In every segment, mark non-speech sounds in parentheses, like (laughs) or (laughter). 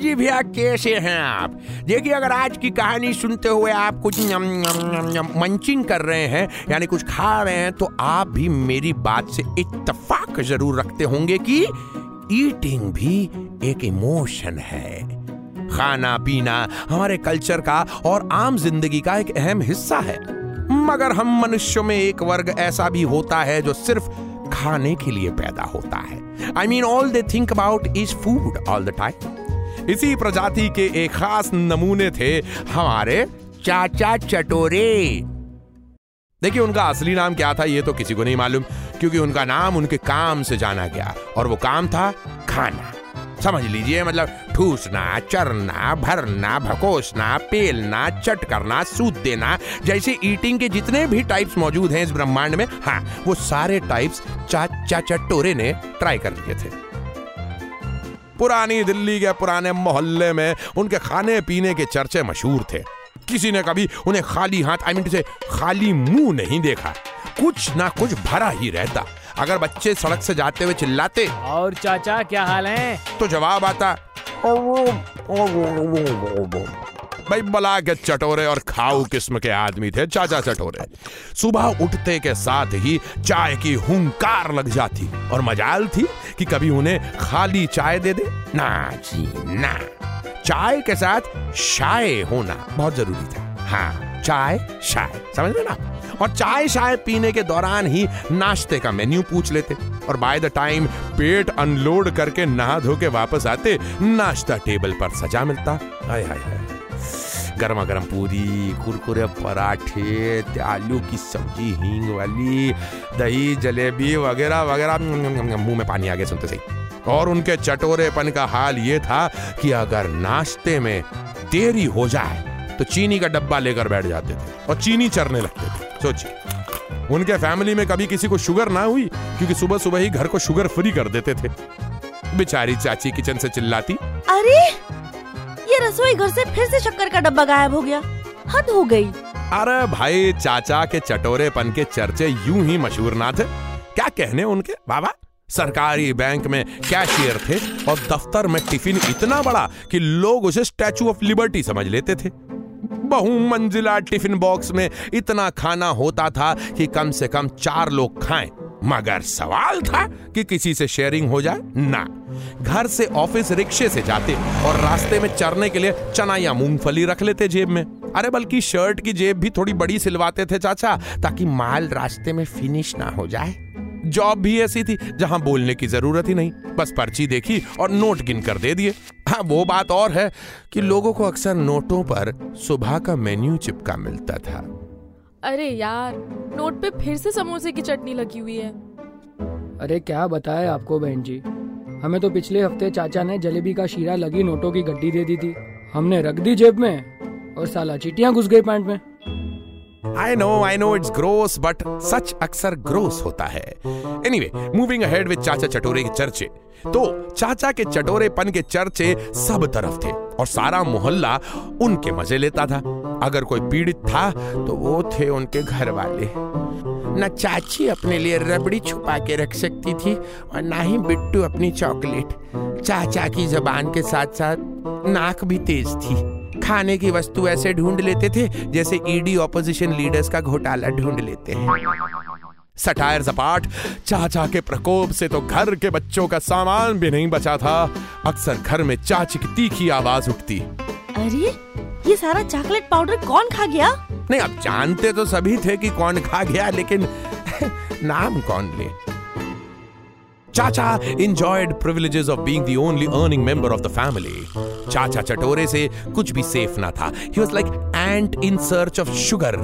जी भैया कैसे हैं आप? देखिए अगर आज की कहानी सुनते हुए आप कुछ नम, नम, नम, नम, मंचिंग कर रहे हैं यानी कुछ खा रहे हैं तो आप भी मेरी बात से इत्तेफाक ज़रूर रखते होंगे कि ईटिंग भी एक इमोशन है। खाना पीना हमारे कल्चर का और आम ज़िंदगी का एक अहम हिस्सा है। मगर हम मनुष्यों में एक वर्ग ऐसा भी होता है जो सिर्फ़ खाने के लिए पैदा होता है। I mean all they think about is food all the time इसी प्रजाति के एक खास नमूने थे हमारे चाचा चटोरे। देखिए, उनका असली नाम क्या था ये तो किसी को नहीं मालूम, क्योंकि उनका नाम उनके काम से जाना गया, और वो काम था खाना। समझ लीजिए मतलब ठूसना, चरना, भरना, भकोसना, पेलना चट करना सूत देना, जैसे ईटिंग के जितने भी टाइप्स मौजूद हैं इस ब्रह्मांड में हाँ वो सारे टाइप्स चाचा चटोरे ने ट्राई कर लिए थे। पुरानी दिल्ली के पुराने मोहल्ले में उनके खाने पीने के चर्चे मशहूर थे किसी ने कभी उन्हें खाली हाथ आई मीन से खाली मुँह नहीं देखा कुछ ना कुछ भरा ही रहता अगर बच्चे सड़क से जाते हुए चिल्लाते और चाचा क्या हाल है तो जवाब आता भाई बला के चटोरे और खाऊ किस्म के आदमी थे, चाचा चटोरे। सुबह उठते के साथ ही चाय की हुंकार लग जाती और मजाल थी कि कभी उन्हें खाली चाय दे दे। ना जी, ना। चाय के साथ शाय होना बहुत ज़रूरी था। हाँ चाय, शाय, समझ रहे ना? और चाय, शाय पीने के दौरान ही नाश्ते का मेन्यू पूछ लेते और बाय द टाइम पेट अनलोड करके नहा धो के वापस आते, नाश्ता टेबल पर सजा मिलता। हाय हाय हाय। गर्मा गर्म पूरी, कुरकुरे, पराठे, आलू की सब्ज़ी, हींग वाली, दही, जलेबी वगैरह वगैरह। मुँह में पानी आ गया सुनते सही। और उनके चटोरेपन का हाल ये था कि अगर नाश्ते में देरी हो जाए तो चीनी का डब्बा लेकर बैठ जाते थे और चीनी चरने लगते थे। सोचिए, उनके फैमिली में कभी किसी को शुगर ना हुई, क्योंकि सुबह सुबह ही घर को शुगर फ्री कर देते थे। बेचारी चाची किचन से चिल्लाती रसोई घर से फिर से शक्कर का डब्बा गायब हो गया। हद हो गई। अरे भाई, चाचा के चटोरेपन के चर्चे यूँ ही मशहूर ना थे। क्या कहने उनके? बाबा, सरकारी बैंक में कैशियर थे और दफ्तर में टिफ़िन इतना बड़ा कि लोग उसे स्टैचू ऑफ़ लिबर्टी समझ लेते थे। बहुमंजिला टिफ़िन बॉक्स में इतना खाना होता था कि कम से कम चार लोग खाएँ। मगर सवाल था कि किसी से शेयरिंग हो जाए? ना। घर से ऑफ़िस रिक्शे से जाते और रास्ते में चरने के लिए चना या मूंगफली रख लेते जेब में। अरे बल्कि शर्ट की जेब भी थोड़ी बड़ी सिलवाते थे चाचा, ताकि माल रास्ते में फिनिश ना हो जाए। जॉब भी ऐसी थी, जहाँ बोलने की ज़रूरत ही नहीं। बस पर्ची देखी और नोट गिन कर दे दिए। हाँ वो बात और है कि लोगों को अक्सर नोटों पर सुबह का मेन्यू चिपका मिलता था। अरे यार, नोट पे फिर से समोसे की चटनी लगी हुई है। अरे क्या बताए आपको बहन जी? हमें तो पिछले हफ़्ते चाचा ने जलेबी का शीरा लगी नोटों की गड्डी दे दी थी। हमने रख दी जेब में और साला चीटियाँ घुस गई पैंट में। I know I know it's gross but such अक्सर ग्रोस होता है। एनीवे मूविंग अहेड विद चाचा चटोरे के चर्चे। तो चाचा के चटोरेपन के चर्चे सब तरफ़ थे, और सारा मोहल्ला उनके मज़े लेता था। अगर कोई पीड़ित था तो वो थे उनके घर वाले न चाची अपने लिए रबड़ी छुपा के रख सकती थी, और ना ही बिट्टू अपनी चॉकलेट। चाचा की जबान के साथ साथ नाक भी तेज थी। खाने की वस्तु ऐसे ढूंढ लेते थे जैसे ईडी ऑपोजिशन लीडर्स का घोटाला ढूंढ लेते हैं। सटायर सपाट चाचा के प्रकोप से तो घर के बच्चों का सामान भी नहीं बचा था। अक्सर घर में चाची की तीखी आवाज़ उठती। अरे ये सारा चॉकलेट पाउडर कौन खा गया? नहीं अब जानते तो सभी थे कि कौन खा गया लेकिन (laughs) नाम कौन ले? चाचा enjoyed privileges of being the only earning member of the family. Chacha चटोरे से कुछ भी सेफ़ ना था He was like ant in search of sugar.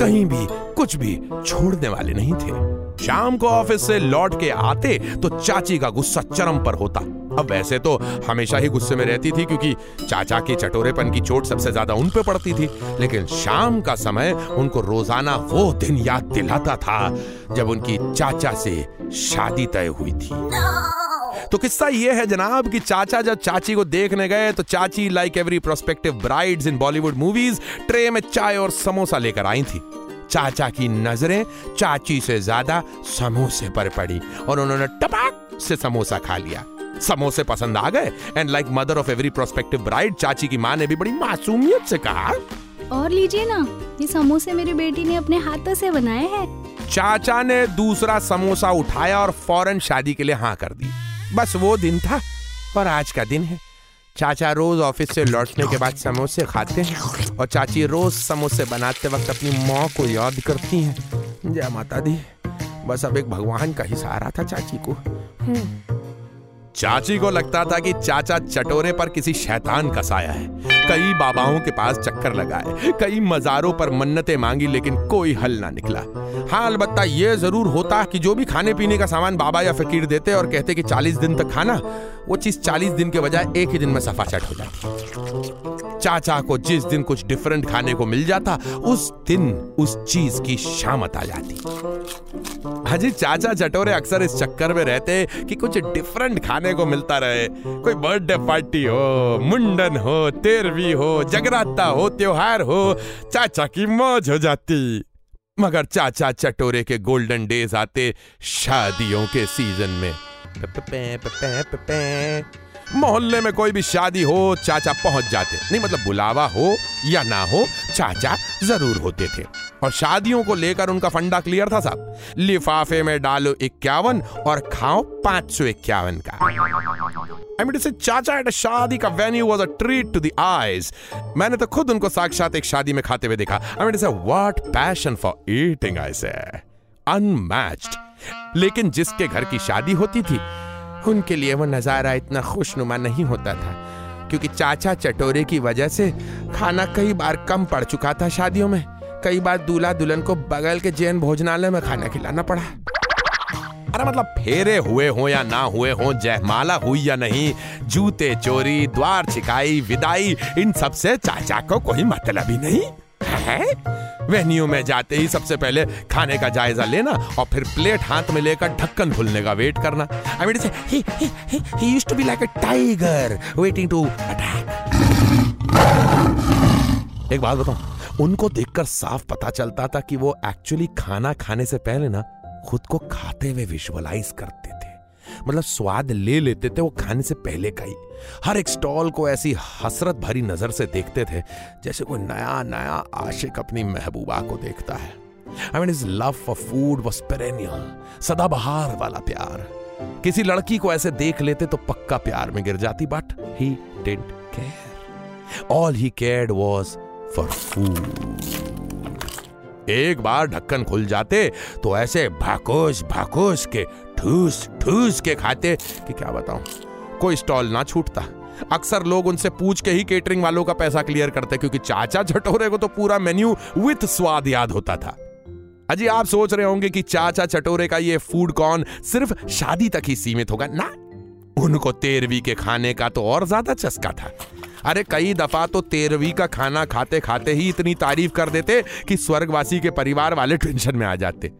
कहीं भी कुछ भी छोड़ने वाले नहीं थे शाम को ऑफ़िस से लौट के आते तो चाची का गुस्सा चरम पर होता। अब वैसे तो हमेशा ही गुस्से में रहती थी क्योंकि चाचा के चटोरेपन की चोट सबसे ज़्यादा उन पे पड़ती थी। लेकिन शाम का समय उनको रोज़ाना वो दिन याद दिलाता था जब उनकी चाचा से शादी तय हुई थी। तो किस्सा ये है जनाब कि चाचा जब चाची को देखने गए तो चाची like every prospective brides in Bollywood movies tray में चाय और समोसा लेकर आई थी। चाचा की नज़रें चाची से ज़्यादा समोसे पर पड़ी और उन्होंने टपाक से समोसा खा लिया। समोसे पसंद आ गए and like mother of every prospective bride चाची की माँ ने भी बड़ी मासूमियत से कहा। और लीजिए ना ये समोसे मेरी बेटी ने अपने हाथों से बनाए हैं। चाचा ने दूसरा समोसा उठाया और फ़ौरन शादी के लिए हाँ कर दी। बस वो दिन था और आज का दिन है। चाचा रोज ऑफ़िस से लौटने के बाद समोसे खाते हैं और चाची रोज समोसे बनाते वक्त अपनी माँ को याद करती हैं। जय माता दी बस अब एक भगवान का ही सहारा था चाची को। चाची को लगता था कि चाचा चटोरे पर किसी शैतान का साया है। कई बाबाओं के पास चक्कर लगाए, कई मजारों पर मन्नतें मांगी, लेकिन कोई हल ना निकला। हाँ अलबत्ता ये ज़रूर होता कि जो भी खाने पीने का सामान बाबा या फकीर देते और कहते कि 40 दिन तक खाना, वो चीज़ 40 दिन के बजाय एक ही दिन में सफ़ा चट हो जाती। चाचा को जिस दिन कुछ डिफरेंट खाने को मिल जाता, उस दिन उस चीज़ की शामत आ जाती। हाजी चाचा चटोरे अक्सर इस चक्कर में रहते कि कुछ डिफरेंट खाने को मिलता रहे। कोई बर्थडे पार्टी हो, मुंडन हो तेरवी हो, जगराता हो, त्योहार हो, चाचा की मौज हो जाती। मगर चाचा चटोरे के गोल्डन डेज़ आते शादियों के सीज़न में। मोहल्ले में कोई भी शादी हो, चाचा पहुँच जाते। नहीं मतलब बुलावा हो या ना हो, चाचा ज़रूर होते थे। और शादियों को लेकर उनका फंडा क्लियर था साहब। लिफाफे में डालो इक्यावन और खाओ पाँच सौ इक्यावन का। I mean to say, चाचा एट शादी का venue was a treat to the eyes मैंने तो खुद उनको साक्षात एक शादी में खाते हुए देखा। I mean to say what passion for eating I say unmatched लेकिन जिसके घर की शादी होती थी उनके लिए वो नज़ारा इतना खुशनुमा नहीं होता था क्योंकि चाचा चटोरे की वजह से खाना कई बार कम पड़ चुका था शादियों में। कई बार दूल्हा दुल्हन को बगल के जैन भोजनालय में खाना खिलाना पड़ा। अरे मतलब फेरे हुए हो या ना हुए हो, जयमाला हुई या नहीं, जूते, चोरी, द्वार, छिकाई, विदाई, इन सबसे चाचा को कोई मतलब ही नहीं? है? वेन्यू में जाते ही सबसे पहले खाने का जायजा लेना और फिर प्लेट हाथ में लेकर ढक्कन खुलने का वेट करना। I mean he he he he used to be like a tiger waiting to attack एक बात बताऊँ, उनको देखकर साफ़ पता चलता था कि वो एक्चुअली खाना खाने से पहले ना खुद को खाते हुए विजुअलाइज करते थे। मतलब स्वाद ले लेते थे, वो खाने से पहले का ही। हर एक स्टॉल को ऐसी हसरत भरी नज़र से देखते थे, जैसे कोई नया नया आशिक अपनी महबूबा को देखता है। I mean is love for food was perennial सदाबहार वाला प्यार। किसी लड़की को ऐसे देख लेते तो पक्का प्यार में गिर जाती but he did care all he cared was for food एक बार ढक्कन खुल जाते तो ऐसे भाकोस भाकोस के, ठूस ठूस के खाते कि क्या बताऊँ? कोई स्टॉल ना छूटता। अक्सर लोग उनसे पूछ के ही केटरिंग वालों का पैसा क्लियर करते क्योंकि चाचा चटोरे को तो पूरा मेन्यू विथ स्वाद याद होता था। अजी, आप सोच रहे होंगे कि चाचा चटोरे का ये फ़ूड कॉर्न सिर्फ़ शादी तक ही सीमित होगा? ना, उनको तेरवी के खाने का तो और ज़्यादा चस्का था। अरे कई दफ़ा तो तेरहवीं का खाना खाते खाते ही इतनी तारीफ़ कर देते कि स्वर्गवासी के परिवार वाले टेंशन में आ जाते।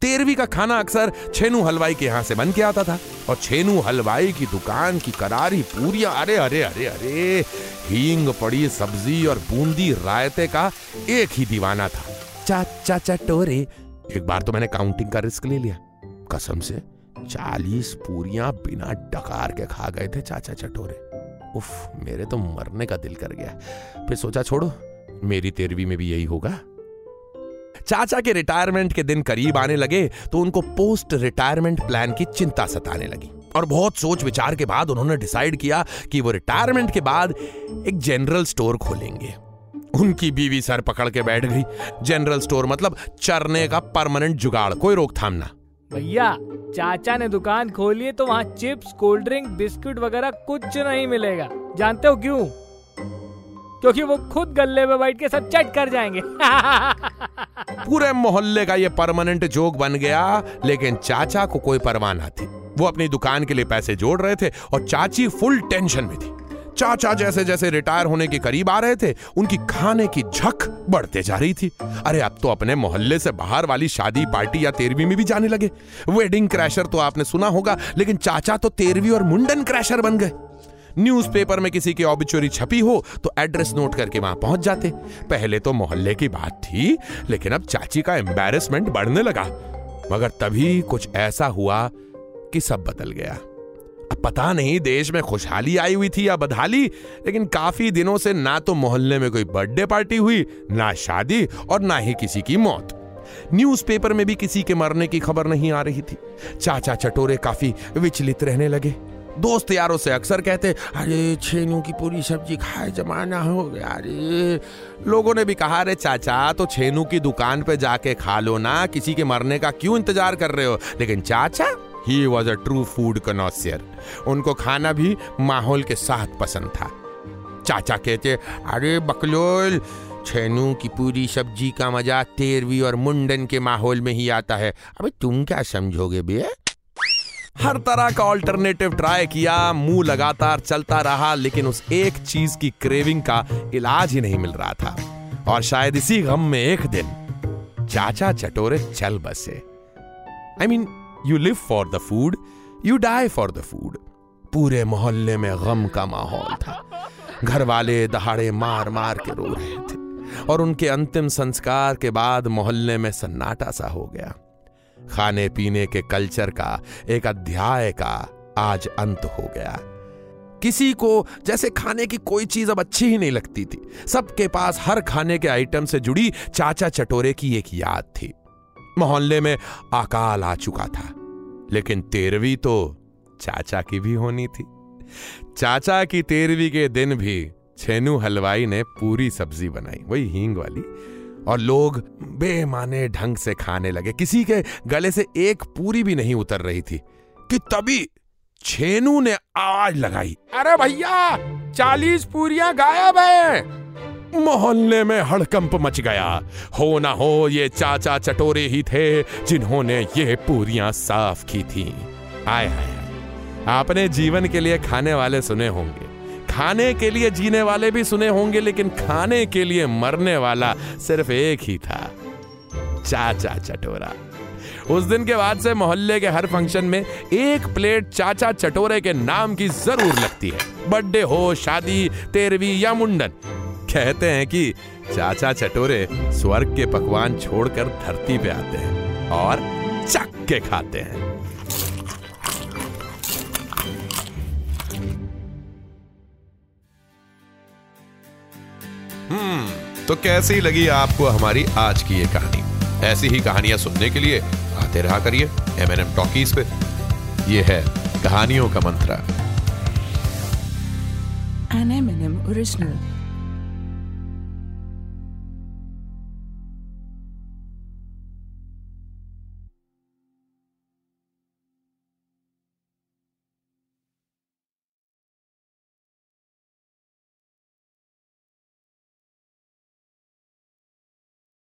तेरहवीं का खाना अक्सर छेनू हलवाई के यहाँ से बन के आता था और छेनू हलवाई की दुकान की करारी पूरियाँ, अरे अरे अरे अरे, हींग, पड़ी सब्ज़ी और बूंदी रायते का एक ही दीवाना था। चाचा चटोरे। एक बार तो मैंने काउंटिंग का रिस्क ले लिया। कसम से, चालीस पूरियाँ बिना डकार के खा गए थे चाचा चटोरे। उफ, मेरे तो मरने का दिल कर गया। फिर सोचा छोड़ो, मेरी तेरहवीं में भी यही होगा। चाचा के रिटायरमेंट के दिन करीब आने लगे तो उनको पोस्ट रिटायरमेंट प्लान की चिंता सताने लगी। और बहुत सोच विचार के बाद उन्होंने डिसाइड किया कि वो रिटायरमेंट के बाद एक जनरल स्टोर खोलेंगे। उनकी बीवी सर पकड़ के बैठ गई। जनरल स्टोर मतलब चरने का परमानेंट जुगाड़, कोई रोकथाम ना। भैया, चाचा ने दुकान खोली है तो वहाँ चिप्स कोल्ड ड्रिंक बिस्कुट वगैरह कुछ नहीं मिलेगा। जानते हो क्यों? क्योंकि वो खुद गले में बैठ के सब चट कर जाएँगे। (laughs) पूरे मोहल्ले का ये परमानेंट जोक बन गया, लेकिन चाचा को कोई परवाह ना थी। वो अपनी दुकान के लिए पैसे जोड़ रहे थे और चाची फुल टेंशन में थी। चाचा जैसे जैसे रिटायर होने के करीब आ रहे थे, उनकी खाने की झक बढ़ते जा रही थी। अरे, अब तो अपने मोहल्ले से बाहर वाली शादी पार्टी या तेरहवीं में भी जाने लगे। वेडिंग क्रैशर तो आपने सुना होगा, लेकिन चाचा तो तेरहवीं और मुंडन क्रैशर बन गए। न्यूज़पेपर में किसी की ऑबिचुरी छपी हो तो एड्रेस नोट करके वहाँ पहुँच जाते। पहले तो मोहल्ले की बात थी, लेकिन अब चाची का एम्बेरसमेंट बढ़ने लगा। मगर तभी कुछ ऐसा हुआ कि सब बदल गया। पता नहीं, देश में खुशहाली आई हुई थी या बदहाली, लेकिन काफ़ी दिनों से ना तो मोहल्ले में कोई बर्थडे पार्टी हुई, ना शादी और ना ही किसी की मौत। न्यूज़पेपर में भी किसी के मरने की खबर नहीं आ रही थी। चाचा चटोरे काफ़ी विचलित रहने लगे। दोस्त यारों से अक्सर कहते, अरे, छेनू की पूरी सब्ज़ी खाए, जमाना हो गया अरे लोगों ने भी कहा, अरे, चाचा तो छेनू की दुकान पे जाके खा लो ना, किसी के मरने का क्यों इंतज़ार कर रहे हो? लेकिन चाचा he was a true food connoisseur उनको खाना भी माहौल के साथ पसंद था। चाचा कहते, अरे बकलोल, छेनू की पूरी सब्ज़ी का मज़ा तेरवी और मुंडन के माहौल में ही आता है। अबे तुम क्या समझोगे बे हर तरह का ऑल्टरनेटिव ट्राई किया, मुँह लगातार चलता रहा, लेकिन उस एक चीज़ की क्रेविंग का इलाज ही नहीं मिल रहा था। और शायद इसी गम में एक दिन, चाचा चटोरे चल बसे। I I mean you live for the food you die for the food पूरे मोहल्ले में गम का माहौल था। घर वाले दहाड़े मार मार के रो रहे थे और उनके अंतिम संस्कार के बाद मोहल्ले में सन्नाटा सा हो गया। खाने पीने के कल्चर का एक अध्याय का आज अंत हो गया। किसी को जैसे खाने की कोई चीज़ अब अच्छी ही नहीं लगती थी। सबके पास हर खाने के आइटम से जुड़ी चाचा चटोरे की एक याद थी। मोहल्ले में अकाल आ चुका था। लेकिन तेरहवीं तो चाचा की भी होनी थी। चाचा की तेरहवीं के दिन भी छेनू हलवाई ने पूरी सब्ज़ी बनाई, वही हींग वाली, और लोग बेमाने ढंग से खाने लगे। किसी के गले से एक पूरी भी नहीं उतर रही थी कि तभी छेनू ने आवाज़ लगाई। अरे भैया, चालीस पूरियाँ गायब है। मोहल्ले में हड़कंप मच गया। हो ना हो, ये चाचा चटोरे ही थे जिन्होंने ये पूरियाँ साफ़ की थी। आय हाय आपने जीवन के लिए खाने वाले सुने होंगे। खाने के लिए जीने वाले भी सुने होंगे, लेकिन खाने के लिए मरने वाला सिर्फ़ एक ही था, चाचा चटोरा। उस दिन के बाद से मोहल्ले के हर फ़ंक्शन में एक प्लेट चाचा चटोरे के नाम की ज़रूर लगती है। बर्थडे हो, शादी, तेरहवीं या मुंडन कहते हैं कि चाचा चटोरे स्वर्ग के पकवान छोड़कर धरती पे आते हैं और चक के खाते हैं। हम्म तो कैसी लगी आपको हमारी आज की ये कहानी? ऐसी ही कहानियाँ सुनने के लिए आते रहा करिए एम एन एम टॉकीज पे। ये है कहानियों का मंत्रा। An M&M original.